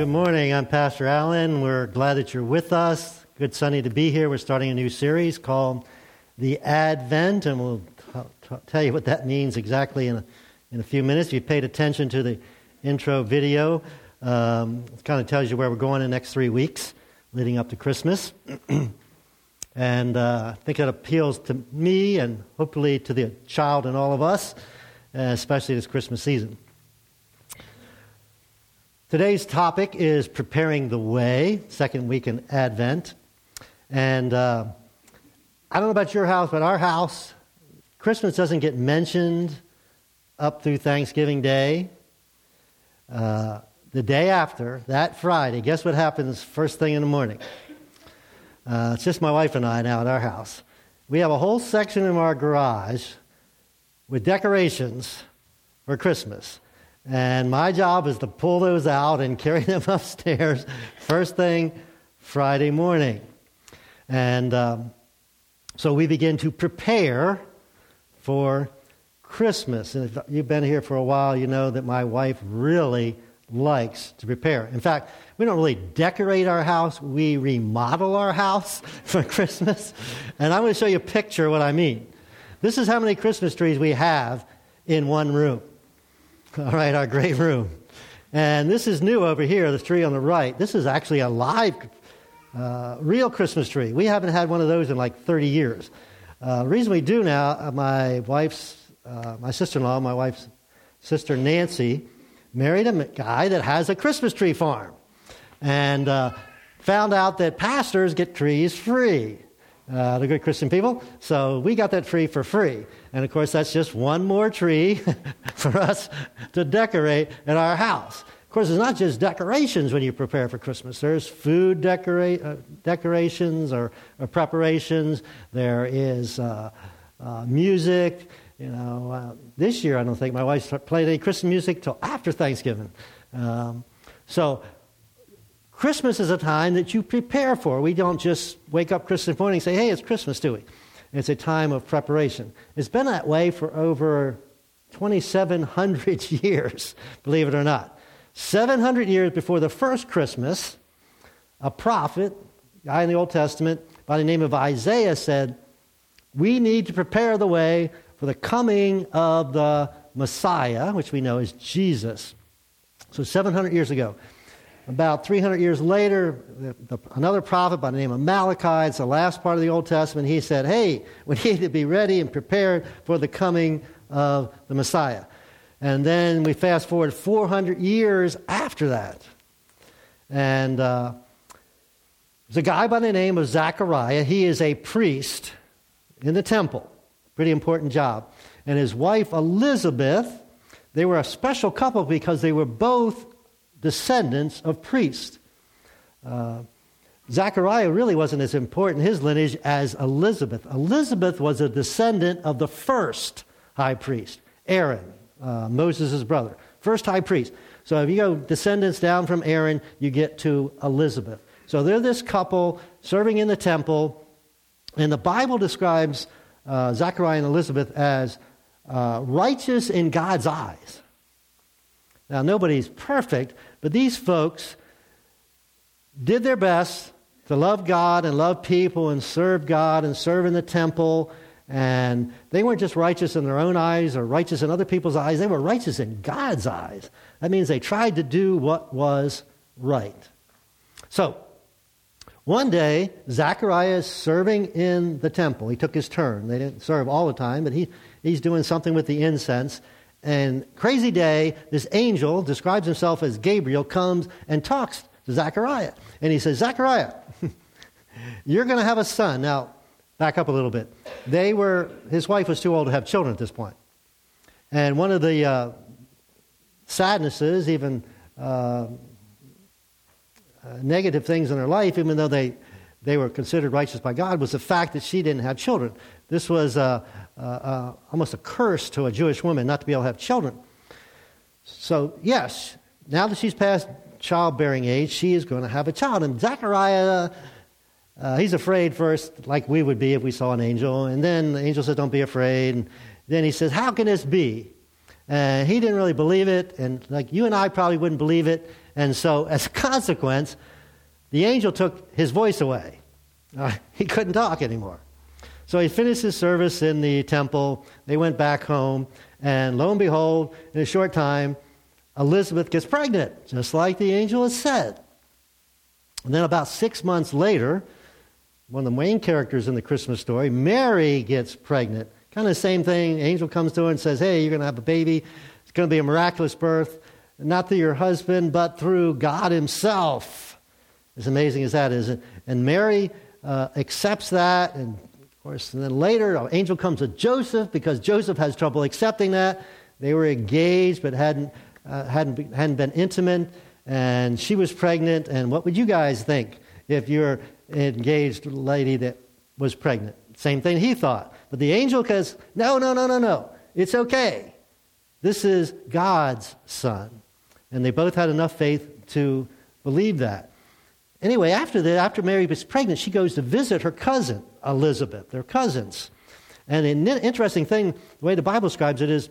good morning. I'm Pastor Allen. We're glad that you're with us. Good Sunday to be here. We're starting a new series called The Advent, and we'll t- t- tell you what that means exactly in a, in a few minutes. If you paid attention to the intro video, um, it kind of tells you where we're going in the next three weeks leading up to Christmas. and uh, I think it appeals to me and hopefully to the child and all of us, especially this Christmas season. Today's topic is preparing the way, second week in Advent. And uh, I don't know about your house, but our house, Christmas doesn't get mentioned up through Thanksgiving Day. Uh, the day after, that Friday, guess what happens first thing in the morning? Uh, it's just my wife and I now at our house. We have a whole section in our garage with decorations for Christmas. And my job is to pull those out and carry them upstairs first thing Friday morning. And um, so we begin to prepare for Christmas. And if you've been here for a while, you know that my wife really likes to prepare. In fact, we don't really decorate our house, we remodel our house for Christmas. And I'm going to show you a picture of what I mean. This is how many Christmas trees we have in one room. All right, our great room. And this is new over here, the tree on the right. This is actually a live, uh, real Christmas tree. We haven't had one of those in like 30 years. Uh, the reason we do now, uh, my wife's, uh, my sister in law, my wife's sister Nancy, married a guy that has a Christmas tree farm. And uh, found out that pastors get trees free. Uh, the good Christian people. So we got that tree for free. And of course, that's just one more tree for us to decorate in our house. Of course, it's not just decorations when you prepare for Christmas. There's food decora- uh, decorations or, or, preparations. There is uh, uh music. You know, uh, this year I don't think my wife played any Christmas music till after Thanksgiving. Um, so Christmas is a time that you prepare for. We don't just wake up Christmas morning and say, hey, it's Christmas, do we? It's a time of preparation. It's been that way for over 2,700 years, believe it or not. 700 years before the first Christmas, a prophet, guy in the Old Testament, by the name of Isaiah said, We need to prepare the way for the coming of the Messiah, which we know is Jesus. So 700 years ago. About 300 years later, the, the, another prophet by the name of Malachi, it's the last part of the Old Testament, he said, Hey, we need to be ready and prepared for the coming of the Messiah. And then we fast forward 400 years after that. And uh, there's a guy by the name of Zechariah. He is a priest in the temple. Pretty important job. And his wife, Elizabeth, they were a special couple because they were both descendants of priests. Uh, Zechariah really wasn't as important, his lineage, as Elizabeth. Elizabeth was a descendant of the first high priest, Aaron, uh, Moses' brother. First high priest. So if you go descendants down from Aaron, you get to Elizabeth. So they're this couple serving in the temple, and the Bible describes uh, Zechariah and Elizabeth as uh, righteous in God's eyes. Now, nobody's perfect, but these folks did their best to love God and love people and serve God and serve in the temple. And they weren't just righteous in their own eyes or righteous in other people's eyes, they were righteous in God's eyes. That means they tried to do what was right. So, one day, Zachariah is serving in the temple. He took his turn. They didn't serve all the time, but he, he's doing something with the incense. And crazy day, this angel describes himself as Gabriel, comes and talks to Zechariah. And he says, Zechariah, you're going to have a son. Now, back up a little bit. They were, his wife was too old to have children at this point. And one of the uh, sadnesses, even uh, uh, negative things in their life, even though they, they were considered righteous by God, was the fact that she didn't have children. This was uh, uh, uh, almost a curse to a Jewish woman not to be able to have children. So, yes, now that she's past childbearing age, she is going to have a child. And Zechariah, uh, he's afraid first, like we would be if we saw an angel. And then the angel says, Don't be afraid. And then he says, How can this be? And he didn't really believe it. And like you and I probably wouldn't believe it. And so, as a consequence, the angel took his voice away. Uh, he couldn't talk anymore. So he finished his service in the temple. They went back home. And lo and behold, in a short time, Elizabeth gets pregnant, just like the angel had said. And then about six months later, one of the main characters in the Christmas story, Mary gets pregnant. Kind of the same thing. Angel comes to her and says, Hey, you're going to have a baby. It's going to be a miraculous birth, not through your husband, but through God Himself. As amazing as that is. And Mary uh, accepts that. And of course, and then later, an angel comes to Joseph because Joseph has trouble accepting that. They were engaged but hadn't, uh, hadn't, hadn't been intimate. And she was pregnant. And what would you guys think if you're engaged lady that was pregnant? Same thing he thought. But the angel says, No, no, no, no, no. It's okay. This is God's son. And they both had enough faith to believe that. Anyway, after that, after Mary was pregnant, she goes to visit her cousin, Elizabeth. They're cousins. And an interesting thing, the way the Bible describes it, is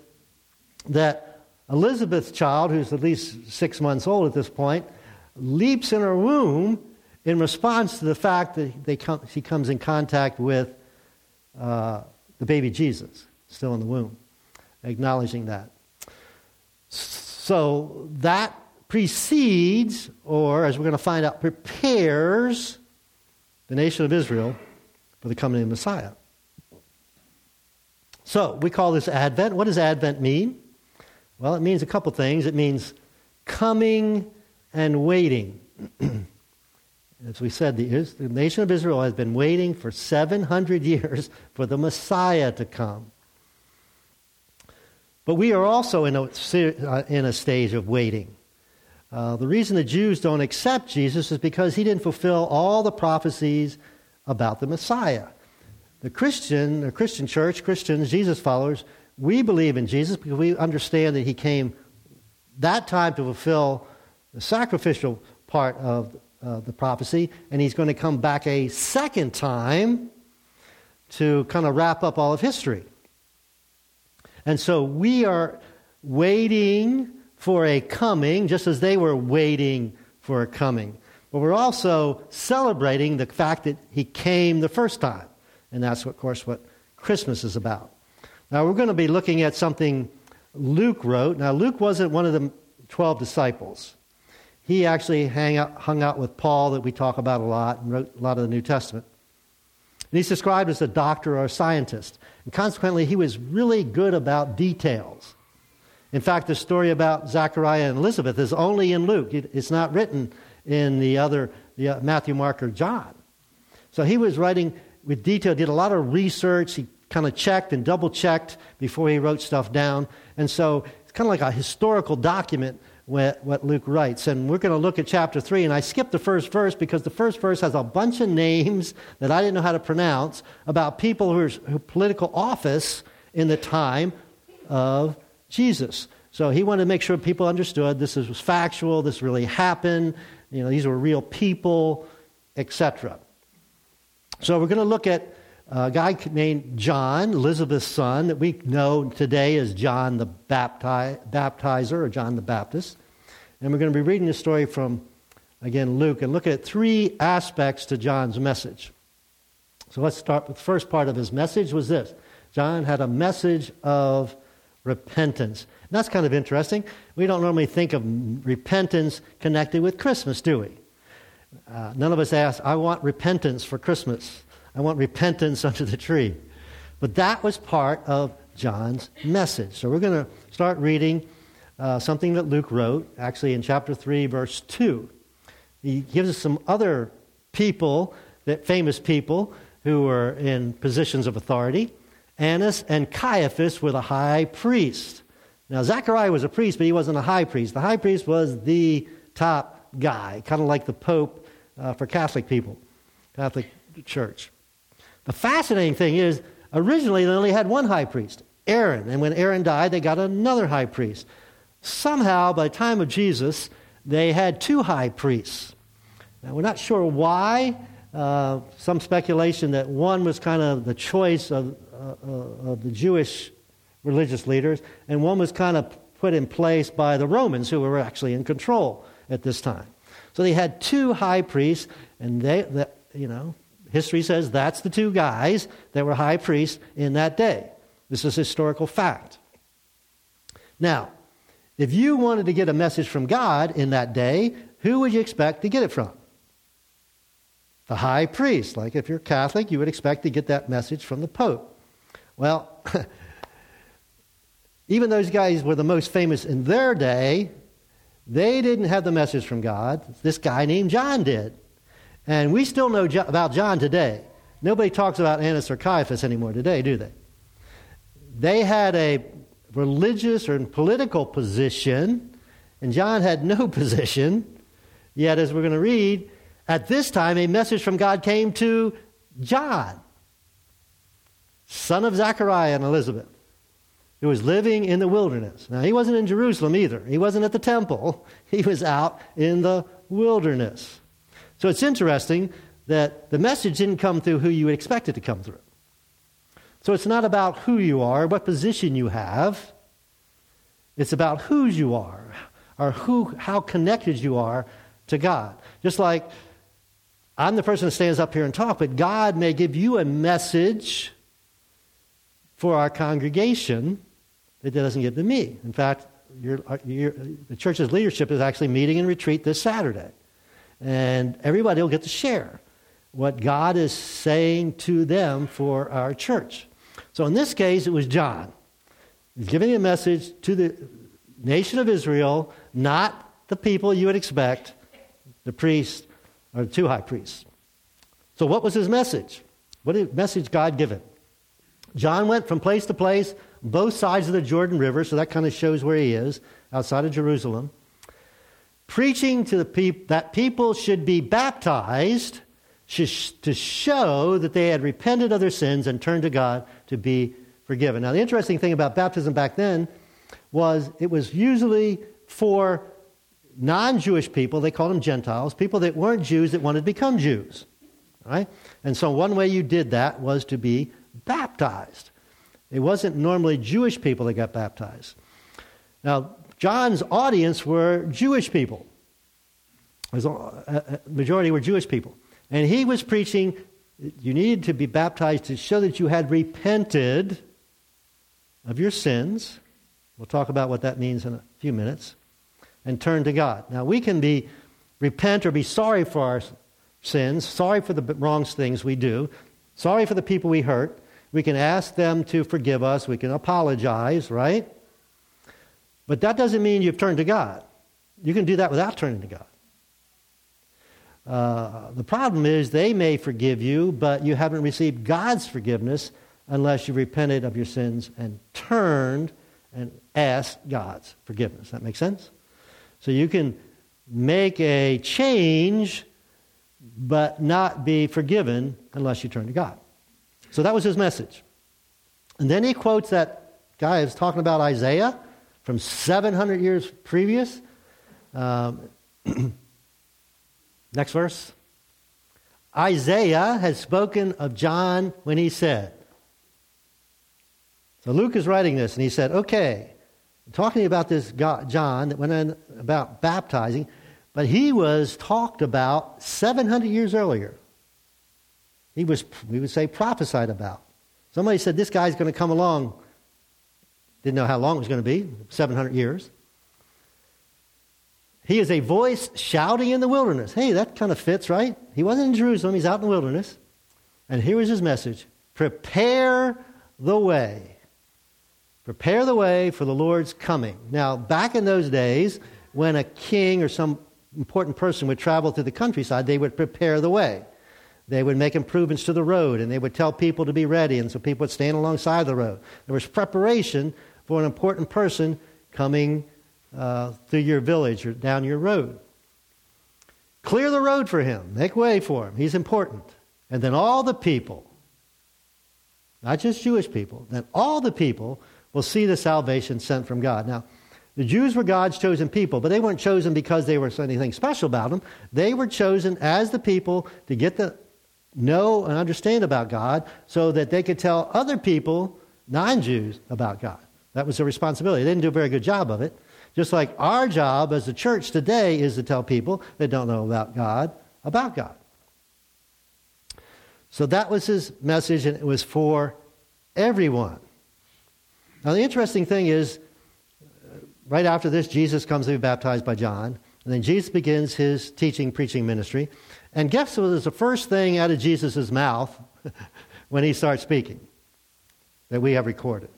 that Elizabeth's child, who's at least six months old at this point, leaps in her womb in response to the fact that they come, she comes in contact with uh, the baby Jesus, still in the womb, acknowledging that. So that precedes, or as we're going to find out, prepares the nation of Israel for the coming of the Messiah. So we call this Advent. What does Advent mean? Well, it means a couple things. It means coming and waiting. As we said, the, the, nation of Israel has been waiting for 700 years for the Messiah to come. But we are also in a, uh, in a stage of waiting. Uh, the reason the Jews don't accept Jesus is because he didn't fulfill all the prophecies about the Messiah. The Christian, the Christian church, Christians, Jesus followers, we believe in Jesus because we understand that he came that time to fulfill the sacrificial part of uh, the prophecy, and he's going to come back a second time to kind of wrap up all of history. And so we are waiting for a coming, just as they were waiting for a coming. But we're also celebrating the fact that he came the first time. And that's, of course, what Christmas is about. Now, we're going to be looking at something Luke wrote. Now, Luke wasn't one of the 12 disciples. He actually out, hung out with Paul, that we talk about a lot, and wrote a lot of the New Testament. And he's described as a doctor or a scientist. And consequently, he was really good about details. In fact, the story about Zachariah and Elizabeth is only in Luke. It's not written in the other the, uh, Matthew, Mark, or John. So he was writing with detail, did a lot of research. He kind of checked and double checked before he wrote stuff down. And so it's kind of like a historical document what, what Luke writes. And we're going to look at chapter 3. And I skipped the first verse because the first verse has a bunch of names that I didn't know how to pronounce about people who are who political office in the time of Jesus. So he wanted to make sure people understood this was factual, this really happened, you know, these were real people, etc. So we're going to look at a guy named John, Elizabeth's son, that we know today as John the Bapti- Baptizer or John the Baptist. And we're going to be reading this story from, again, Luke, and look at three aspects to John's message. So let's start with the first part of his message was this. John had a message of repentance. And that's kind of interesting. We don't normally think of repentance connected with Christmas, do we? Uh, none of us ask, I want repentance for Christmas. I want repentance under the tree. But that was part of John's message. So we're going to start reading uh, something that Luke wrote, actually in chapter 3, verse 2. He gives us some other people, that famous people, who were in positions of authority. Annas and Caiaphas were the high priest. Now, Zechariah was a priest, but he wasn't a high priest. The high priest was the top guy, kind of like the Pope uh, for Catholic people, Catholic Church. The fascinating thing is, originally they only had one high priest, Aaron. And when Aaron died, they got another high priest. Somehow, by the time of Jesus, they had two high priests. Now, we're not sure why. Uh, some speculation that one was kind of the choice of, of the Jewish religious leaders, and one was kind of put in place by the Romans, who were actually in control. at this time. So they had two high priests, and they, the, you know, history says that's the two guys that were high priests in that day. This is historical fact. Now, if you wanted to get a message from God in that day, who would you expect to get it from? The high priest. Like if you're Catholic, you would expect to get that message from the Pope. Well, even those guys were the most famous in their day, they didn't have the message from God. This guy named John did. And we still know about John today. Nobody talks about Annas or Caiaphas anymore today, do they? They had a religious or political position, and John had no position. Yet, as we're going to read, at this time a message from God came to John, son of Zechariah and Elizabeth, who was living in the wilderness. Now, he wasn't in Jerusalem either, he wasn't at the temple, he was out in the wilderness. So it's interesting that the message didn't come through who you would expect it to come through. So it's not about who you are, what position you have. It's about whose you are, or who, how connected you are to God. Just like I'm the person that stands up here and talk, but God may give you a message for our congregation that doesn't get to me. In fact, your, your, the church's leadership is actually meeting in retreat this Saturday. And everybody will get to share what God is saying to them for our church. So in this case, it was John. He's giving a message to the nation of Israel, not the people you would expect, the priest or the two high priests. So what was his message? What message God give him? John went from place to place, both sides of the Jordan River, so that kind of shows where he is, outside of Jerusalem preaching to the people that people should be baptized to show that they had repented of their sins and turned to God to be forgiven. Now, the interesting thing about baptism back then was it was usually for non Jewish people, they called them Gentiles, people that weren't Jews that wanted to become Jews. Right? And so, one way you did that was to be baptized. It wasn't normally Jewish people that got baptized. Now, John's audience were Jewish people. A majority were Jewish people. And he was preaching you needed to be baptized to show that you had repented of your sins. We'll talk about what that means in a few minutes. And turn to God. Now, we can be repent or be sorry for our sins, sorry for the wrong things we do, sorry for the people we hurt. We can ask them to forgive us. We can apologize, right? But that doesn't mean you've turned to God. You can do that without turning to God. Uh, the problem is they may forgive you, but you haven't received God's forgiveness unless you repented of your sins and turned and asked God's forgiveness. That makes sense? So you can make a change, but not be forgiven unless you turn to God. So that was his message. And then he quotes that guy who's talking about Isaiah from 700 years previous. Um, next verse. Isaiah has spoken of John when he said, so Luke is writing this, and he said, okay, talking about this John that went on about baptizing, but he was talked about 700 years earlier. He was, we would say, prophesied about. Somebody said, this guy's going to come along didn't know how long it was going to be 700 years. He is a voice shouting in the wilderness. Hey, that kind of fits, right? He wasn't in Jerusalem, he's out in the wilderness. And here was his message Prepare the way. Prepare the way for the Lord's coming. Now, back in those days, when a king or some important person would travel through the countryside, they would prepare the way. They would make improvements to the road and they would tell people to be ready, and so people would stand alongside the road. There was preparation for an important person coming uh, through your village or down your road. Clear the road for him, make way for him. He's important. And then all the people, not just Jewish people, then all the people will see the salvation sent from God. Now, the Jews were God's chosen people, but they weren't chosen because they were anything special about them. They were chosen as the people to get the know and understand about God so that they could tell other people, non Jews, about God. That was their responsibility. They didn't do a very good job of it. Just like our job as a church today is to tell people that don't know about God about God. So that was his message, and it was for everyone. Now, the interesting thing is, uh, right after this, Jesus comes to be baptized by John, and then Jesus begins his teaching, preaching ministry. And guess what is the first thing out of Jesus' mouth when he starts speaking that we have recorded?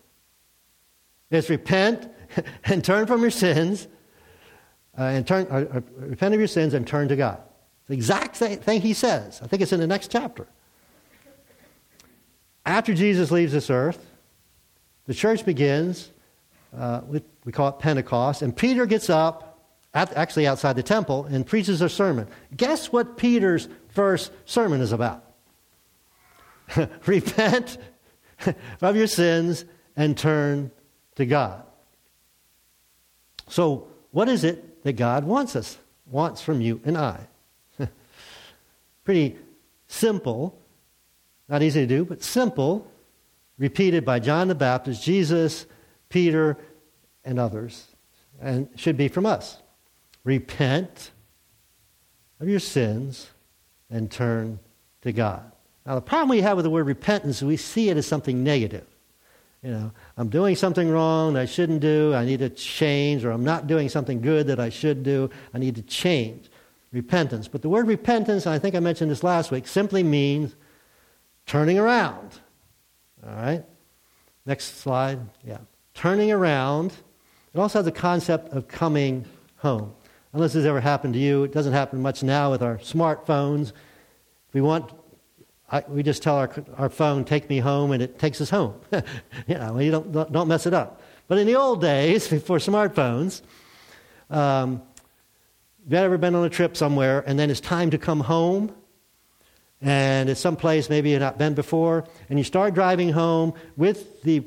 It's repent and turn from your sins, uh, and turn, uh, uh, repent of your sins and turn to God. The exact same thing he says. I think it's in the next chapter. After Jesus leaves this earth, the church begins. Uh, we, we, call it Pentecost. And Peter gets up, at, actually outside the temple, and preaches a sermon. Guess what Peter's first sermon is about? Repent of your sins and turn to God. So, what is it that God wants us, wants from you and I? Pretty simple, not easy to do, but simple, repeated by John the Baptist, Jesus, Peter, and others, and should be from us. Repent of your sins and turn to God. Now, the problem we have with the word repentance is we see it as something negative. You know, I'm doing something wrong that I shouldn't do. I need to change, or I'm not doing something good that I should do. I need to change. Repentance. But the word repentance, I think I mentioned this last week, simply means turning around. All right? Next slide. Yeah. Turning around. It also has the concept of coming home. Unless this ever happened to you, it doesn't happen much now with our smartphones. If we want I, we just tell our, our phone, take me home, and it takes us home. you know, you don't, don't mess it up. But in the old days, before smartphones, um, you ever been on a trip somewhere, and then it's time to come home, and it's someplace maybe you've not been before, and you start driving home with the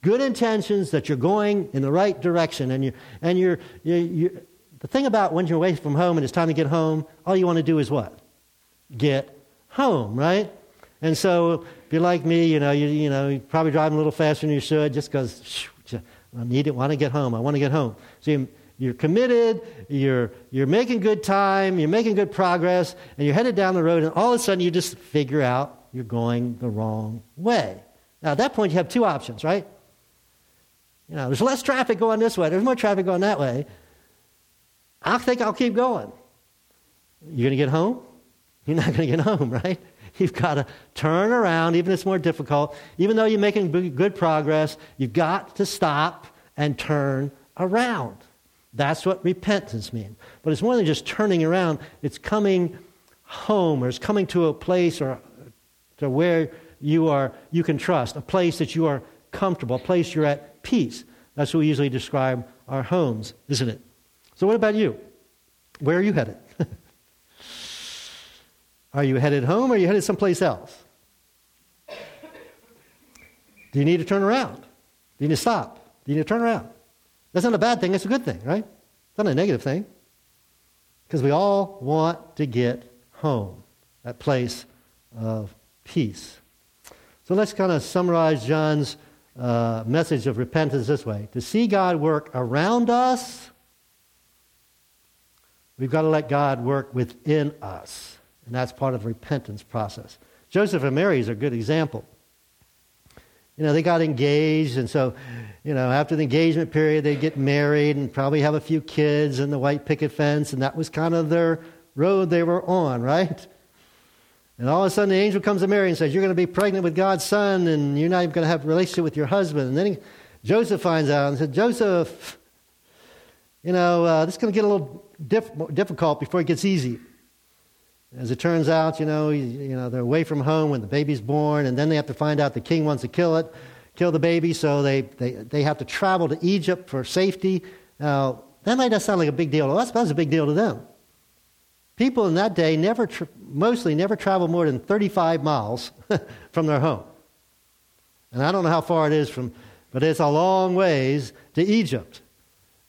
good intentions that you're going in the right direction, and you and you're, you you the thing about when you're away from home and it's time to get home, all you want to do is what? Get home, right? And so if you're like me, you know, you, you know, you're probably driving a little faster than you should just because I need it, want to get home. I want to get home. So you, you're committed, you're, you're making good time, you're making good progress, and you're headed down the road, and all of a sudden you just figure out you're going the wrong way. Now, at that point, you have two options, right? You know, there's less traffic going this way, there's more traffic going that way. I think I'll keep going. You're going to get home? You're not going to get home, right? You've got to turn around, even if it's more difficult. Even though you're making good progress, you've got to stop and turn around. That's what repentance means. But it's more than just turning around, it's coming home or it's coming to a place or to where you are you can trust, a place that you are comfortable, a place you're at peace. That's what we usually describe our homes, isn't it? So what about you? Where are you headed? Are you headed home or are you headed someplace else? Do you need to turn around? Do you need to stop? Do you need to turn around? That's not a bad thing, it's a good thing, right? It's not a negative thing. Because we all want to get home, that place of peace. So let's kind of summarize John's uh, message of repentance this way To see God work around us, we've got to let God work within us. And that's part of the repentance process. Joseph and Mary is a good example. You know, they got engaged, and so, you know, after the engagement period, they get married and probably have a few kids and the white picket fence, and that was kind of their road they were on, right? And all of a sudden, the angel comes to Mary and says, You're going to be pregnant with God's son, and you're not even going to have a relationship with your husband. And then he, Joseph finds out and said, Joseph, you know, uh, this is going to get a little diff- difficult before it gets easy. As it turns out, you know, you know, they're away from home when the baby's born, and then they have to find out the king wants to kill it, kill the baby, so they, they, they have to travel to Egypt for safety. Now, that might not sound like a big deal to us, but that's a big deal to them. People in that day never, tra- mostly never travel more than 35 miles from their home. And I don't know how far it is from, but it's a long ways to Egypt.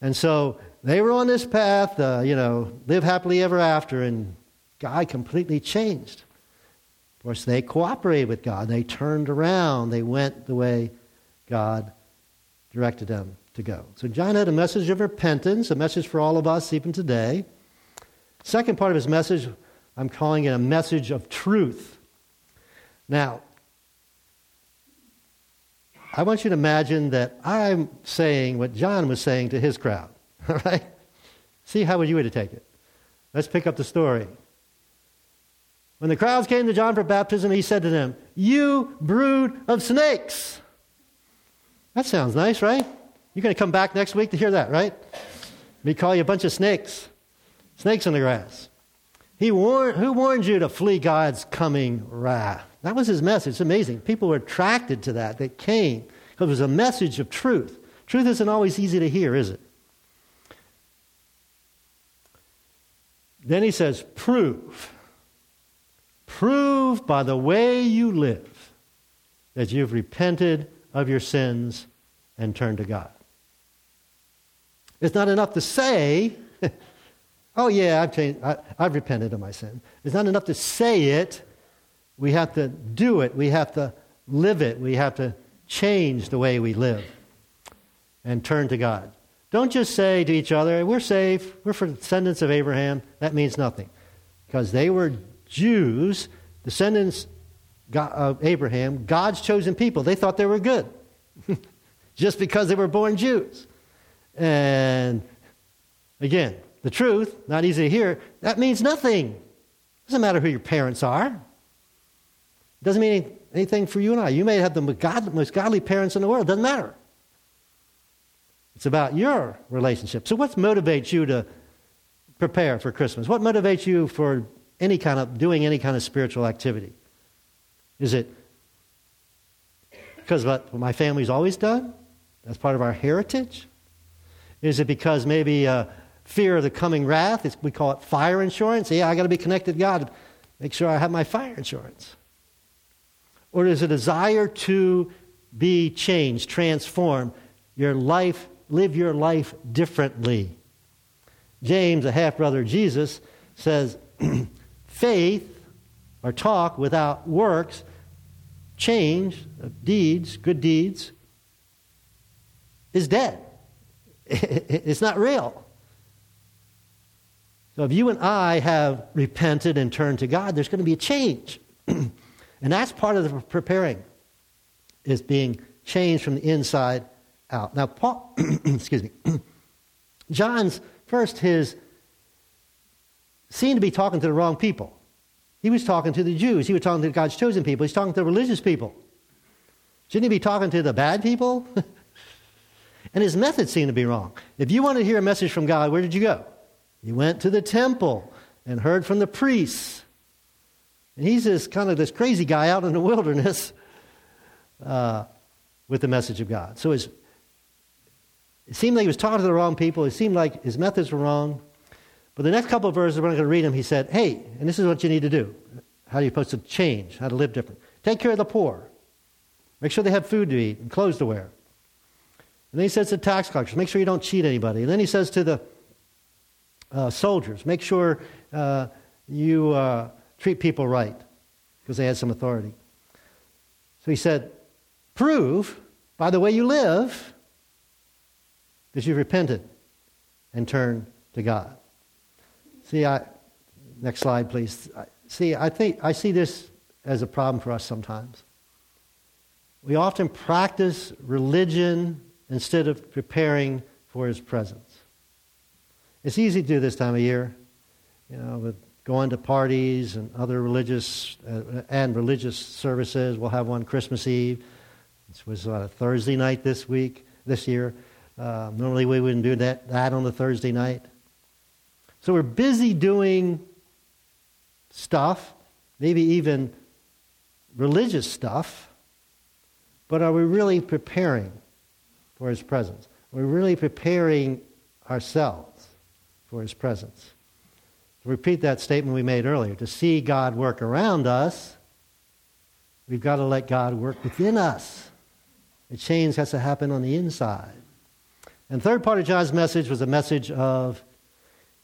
And so they were on this path, uh, you know, live happily ever after, and God completely changed. Of course, they cooperated with God. They turned around. They went the way God directed them. to go. So John had a message of repentance, a message for all of us even today. Second part of his message, I'm calling it a message of truth. Now, I want you to imagine that I'm saying what John was saying to his crowd. All right? See how would you would take it? Let's pick up the story. When the crowds came to John for baptism, he said to them, You brood of snakes. That sounds nice, right? You're going to come back next week to hear that, right? We call you a bunch of snakes. Snakes in the grass. He warned, who warned you to flee God's coming wrath? That was his message. It's amazing. People were attracted to that. They came because it was a message of truth. Truth isn't always easy to hear, is it? Then he says, prove. Prove by the way you live that you've repented of your sins and turned to God. It's not enough to say, oh, yeah, I've, changed, I, have repented of my sin. It's not enough to say it. We have to do it. We have to live it. We have to change the way we live and turn to God. Don't just say to each other, we're safe, we're descendants of Abraham. That means nothing. Because they were Jews, descendants of Abraham, God's chosen people. They thought they were good just because they were born Jews. And again, the truth, not easy to hear, that means nothing. It Doesn't matter who your parents are. It Doesn't mean anything for you and I. You may have the most godly parents in the world. Doesn't matter. It's about your relationship. So, what motivates you to prepare for Christmas? What motivates you for any kind of doing any kind of spiritual activity? Is it because what my family's always done? That's part of our heritage. Is it because maybe uh, fear of the coming wrath? It's, we call it fire insurance. Yeah, I got to be connected to God. Make sure I have my fire insurance. Or is it a desire to be changed, transformed, your life, live your life differently? James, a half brother of Jesus, says, faith or talk without works, change of deeds, good deeds, is dead. It's not real. So if you and I have repented and turned to God, there's going to be a change. and that's part of the preparing, is being changed from the inside out. Now, Paul, excuse me, John's first, his seemed to be talking to the wrong people. He was talking to the Jews. He was talking to God's chosen people. He's talking to the religious people. Shouldn't he be talking to the bad people? And his methods seem to be wrong. If you wanted to hear a message from God, where did you go? You went to the temple and heard from the priests. And he's this kind of this crazy guy out in the wilderness uh, with the message of God. So his, it seemed like he was talking to the wrong people. It seemed like his methods were wrong. But the next couple of verses, we're not going to read them. He said, Hey, and this is what you need to do. How are you supposed to change? How to live different? Take care of the poor. Make sure they have food to eat and clothes to wear. And then he says to tax collectors, make sure you don't cheat anybody. And then he says to the uh, soldiers, make sure uh, you uh, treat people right, because they had some authority. So he said, prove by the way you live that you've repented and turned to God. See, I, next slide, please. See, I think I see this as a problem for us sometimes. We often practice religion instead of preparing for his presence. It's easy to do this time of year, you know, with going to parties and other religious uh, and religious services. We'll have one Christmas Eve. This was on a Thursday night this week, this year. Uh, normally we wouldn't do that, that on the Thursday night. So we're busy doing stuff, maybe even religious stuff, but are we really preparing for His presence. We're really preparing ourselves for His presence. To repeat that statement we made earlier, to see God work around us, we've got to let God work within us. The change has to happen on the inside. And third part of John's message was a message of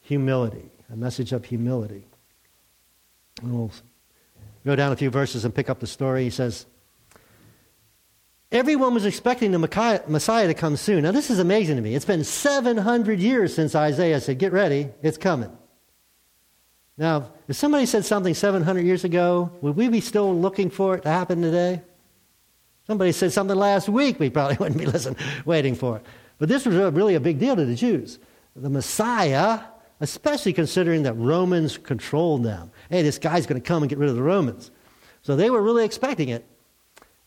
humility, a message of humility. we'll go down a few verses and pick up the story. He says, Everyone was expecting the Messiah to come soon. Now, this is amazing to me. It's been 700 years since Isaiah said, Get ready, it's coming. Now, if somebody said something 700 years ago, would we be still looking for it to happen today? Somebody said something last week, we probably wouldn't be listening, waiting for it. But this was really a big deal to the Jews. The Messiah, especially considering that Romans controlled them. Hey, this guy's going to come and get rid of the Romans. So they were really expecting it.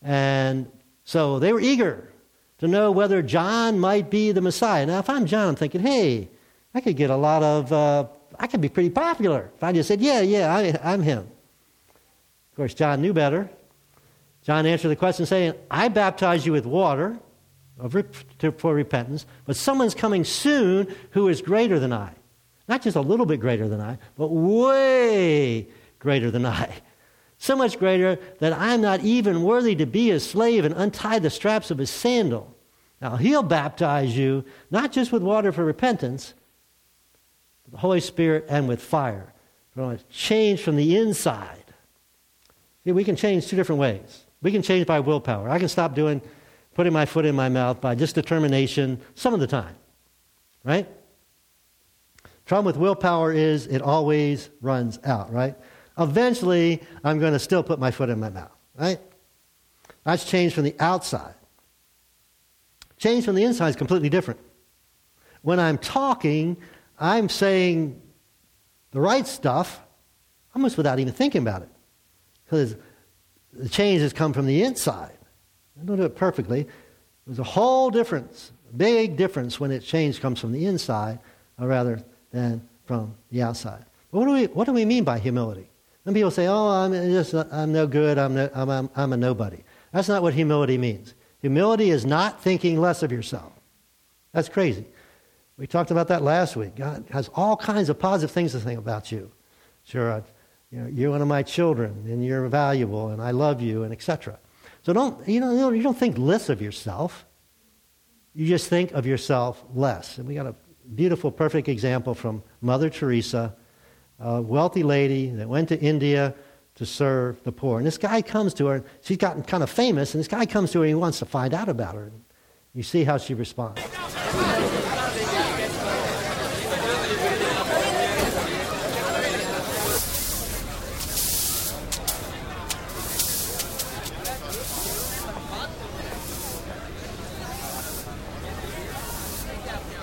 And so they were eager to know whether John might be the Messiah. Now, if I'm John, I'm thinking, hey, I could get a lot of, uh, I could be pretty popular if I just said, yeah, yeah, I, I'm him. Of course, John knew better. John answered the question saying, I baptize you with water for repentance, but someone's coming soon who is greater than I. Not just a little bit greater than I, but way greater than I. So much greater that I'm not even worthy to be his slave and untie the straps of his sandal. Now, he'll baptize you not just with water for repentance, but the Holy Spirit and with fire. We're going to change from the inside. See, we can change two different ways. We can change by willpower. I can stop doing putting my foot in my mouth by just determination some of the time. Right? Problem with willpower is it always runs out, right? Eventually, I'm going to still put my foot in my mouth, right? That's change from the outside. Change from the inside is completely different. When I'm talking, I'm saying the right stuff almost without even thinking about it. Because the change has come from the inside. I don't do it perfectly. There's a whole difference, big difference when it change comes from the inside rather than from the outside. But what do we, what do we mean by humility? Some people say, oh, I'm, just, I'm no good, I'm, no, I'm, I'm, I'm a nobody. That's not what humility means. Humility is not thinking less of yourself. That's crazy. We talked about that last week. God has all kinds of positive things to think about you. Sure, I, you know, you're one of my children, and you're valuable, and I love you, and etc. So don't, you know, you don't think less of yourself. You just think of yourself less. And we got a beautiful, perfect example from Mother Teresa, a wealthy lady that went to India to serve the poor. And this guy comes to her, she's gotten kind of famous, and this guy comes to her and he wants to find out about her. You see how she responds.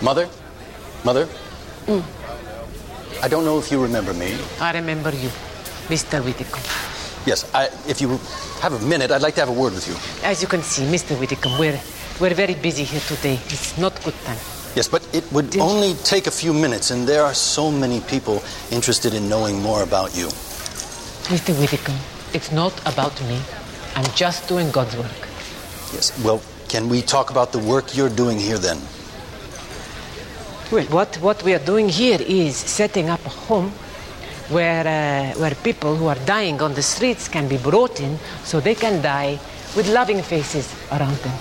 Mother? Mother? Mm. I don't know if you remember me. I remember you, Mr. Whitcomb. Yes, I, if you have a minute, I'd like to have a word with you. As you can see, Mr. Whitcomb, we're, we're very busy here today. It's not good time. Yes, but it would Did only you? take a few minutes, and there are so many people interested in knowing more about you. Mr. Whitcomb, it's not about me. I'm just doing God's work. Yes, well, can we talk about the work you're doing here then? Well, what, what we are doing here is setting up a home where, uh, where people who are dying on the streets can be brought in so they can die with loving faces around them.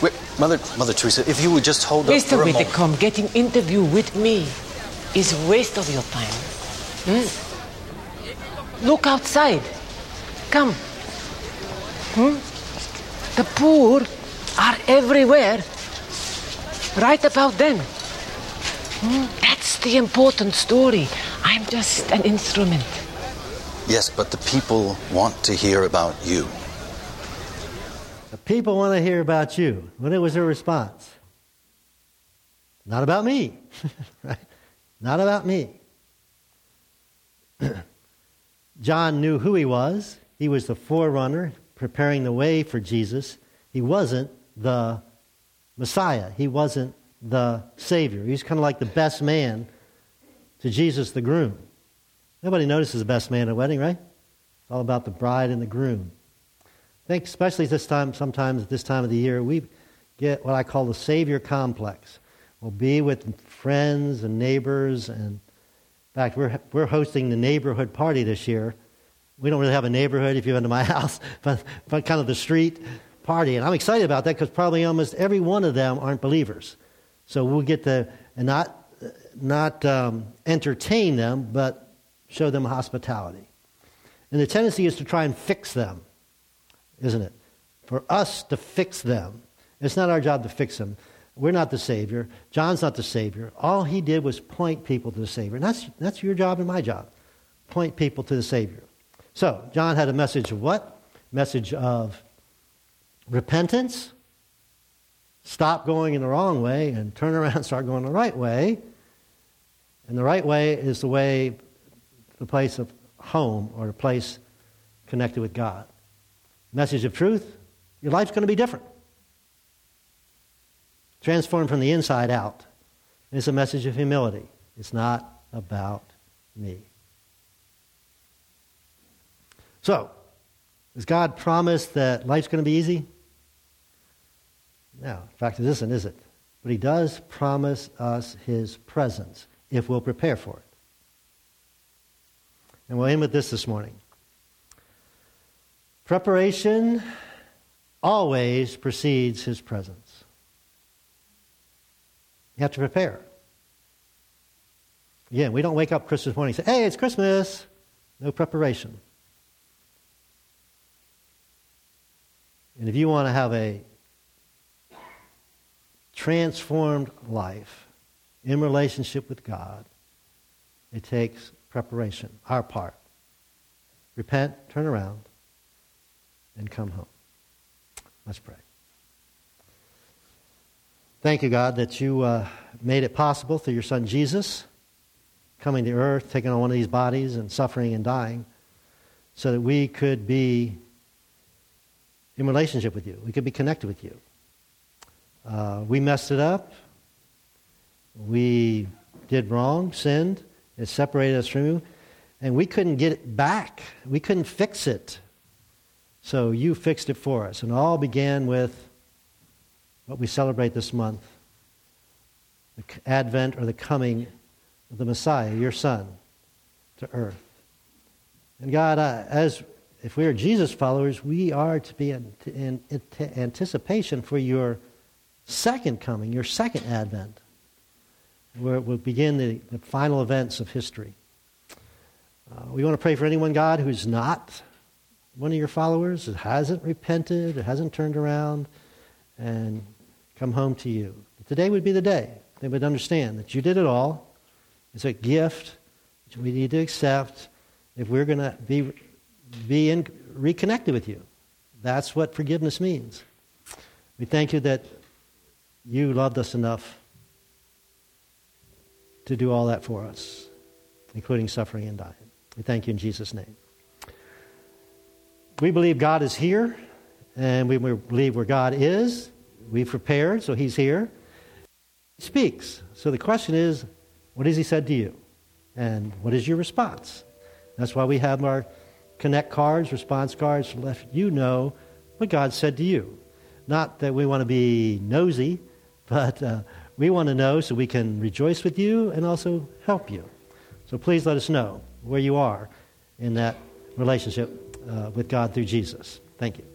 Wait, Mother, Mother Teresa, if you would just hold Mr. up for Whitcomb, getting interview with me is waste of your time. Hmm? Look outside. Come. Hmm? The poor are everywhere. Write about them. That's the important story. I'm just an instrument. Yes, but the people want to hear about you. The people want to hear about you. What was her response? Not about me. right? Not about me. John knew who he was. He was the forerunner, preparing the way for Jesus. He wasn't the Messiah. He wasn't the Savior. He's kind of like the best man to Jesus the groom. Nobody notices the best man at a wedding, right? It's all about the bride and the groom. I think, especially this time, sometimes at this time of the year, we get what I call the Savior complex. We'll be with friends and neighbors, and in fact, we're, we're hosting the neighborhood party this year. We don't really have a neighborhood if you've been to my house, but, but kind of the street party. And I'm excited about that because probably almost every one of them aren't believers. So we'll get to not, not um, entertain them, but show them hospitality. And the tendency is to try and fix them, isn't it? for us to fix them. It's not our job to fix them. We're not the Savior. John's not the Savior. All he did was point people to the Savior. And that's, that's your job and my job. Point people to the Savior. So, John had a message of what? Message of repentance. Stop going in the wrong way and turn around and start going the right way. And the right way is the way, the place of home or the place connected with God. Message of truth your life's going to be different. Transformed from the inside out. It's a message of humility. It's not about me. So, does God promise that life's going to be easy? No, in fact, it isn't, is it? But He does promise us His presence if we'll prepare for it. And we'll end with this this morning. Preparation always precedes his presence. You have to prepare. Again, we don't wake up Christmas morning and say, hey, it's Christmas. No preparation. And if you want to have a transformed life in relationship with God, it takes preparation, our part. Repent, turn around, and come home. Let's pray. Thank you, God, that you uh, made it possible through your Son Jesus coming to earth, taking on one of these bodies and suffering and dying, so that we could be in relationship with you. We could be connected with you. Uh, we messed it up. We did wrong, sinned. It separated us from you. And we couldn't get it back. We couldn't fix it. So you fixed it for us. And all began with what we celebrate this month the advent or the coming of the Messiah, your Son, to earth. And God, uh, as if we are Jesus followers, we are to be in, in, in anticipation for your second coming, your second advent, where it will begin the, the final events of history. Uh, we want to pray for anyone, God, who's not one of your followers that hasn't repented, that hasn't turned around and come home to you. Today would be the day they would understand that you did it all. It's a gift which we need to accept if we're going to be, be in, reconnected with you. That's what forgiveness means. We thank you that you loved us enough to do all that for us, including suffering and dying. We thank you in Jesus' name. We believe God is here, and we believe where God is. We've prepared, so He's here. He speaks. So the question is, what has He said to you? And what is your response? That's why we have our connect cards, response cards, to let you know what God said to you. Not that we want to be nosy, but uh, we want to know so we can rejoice with you and also help you. So please let us know where you are in that relationship uh, with God through Jesus. Thank you.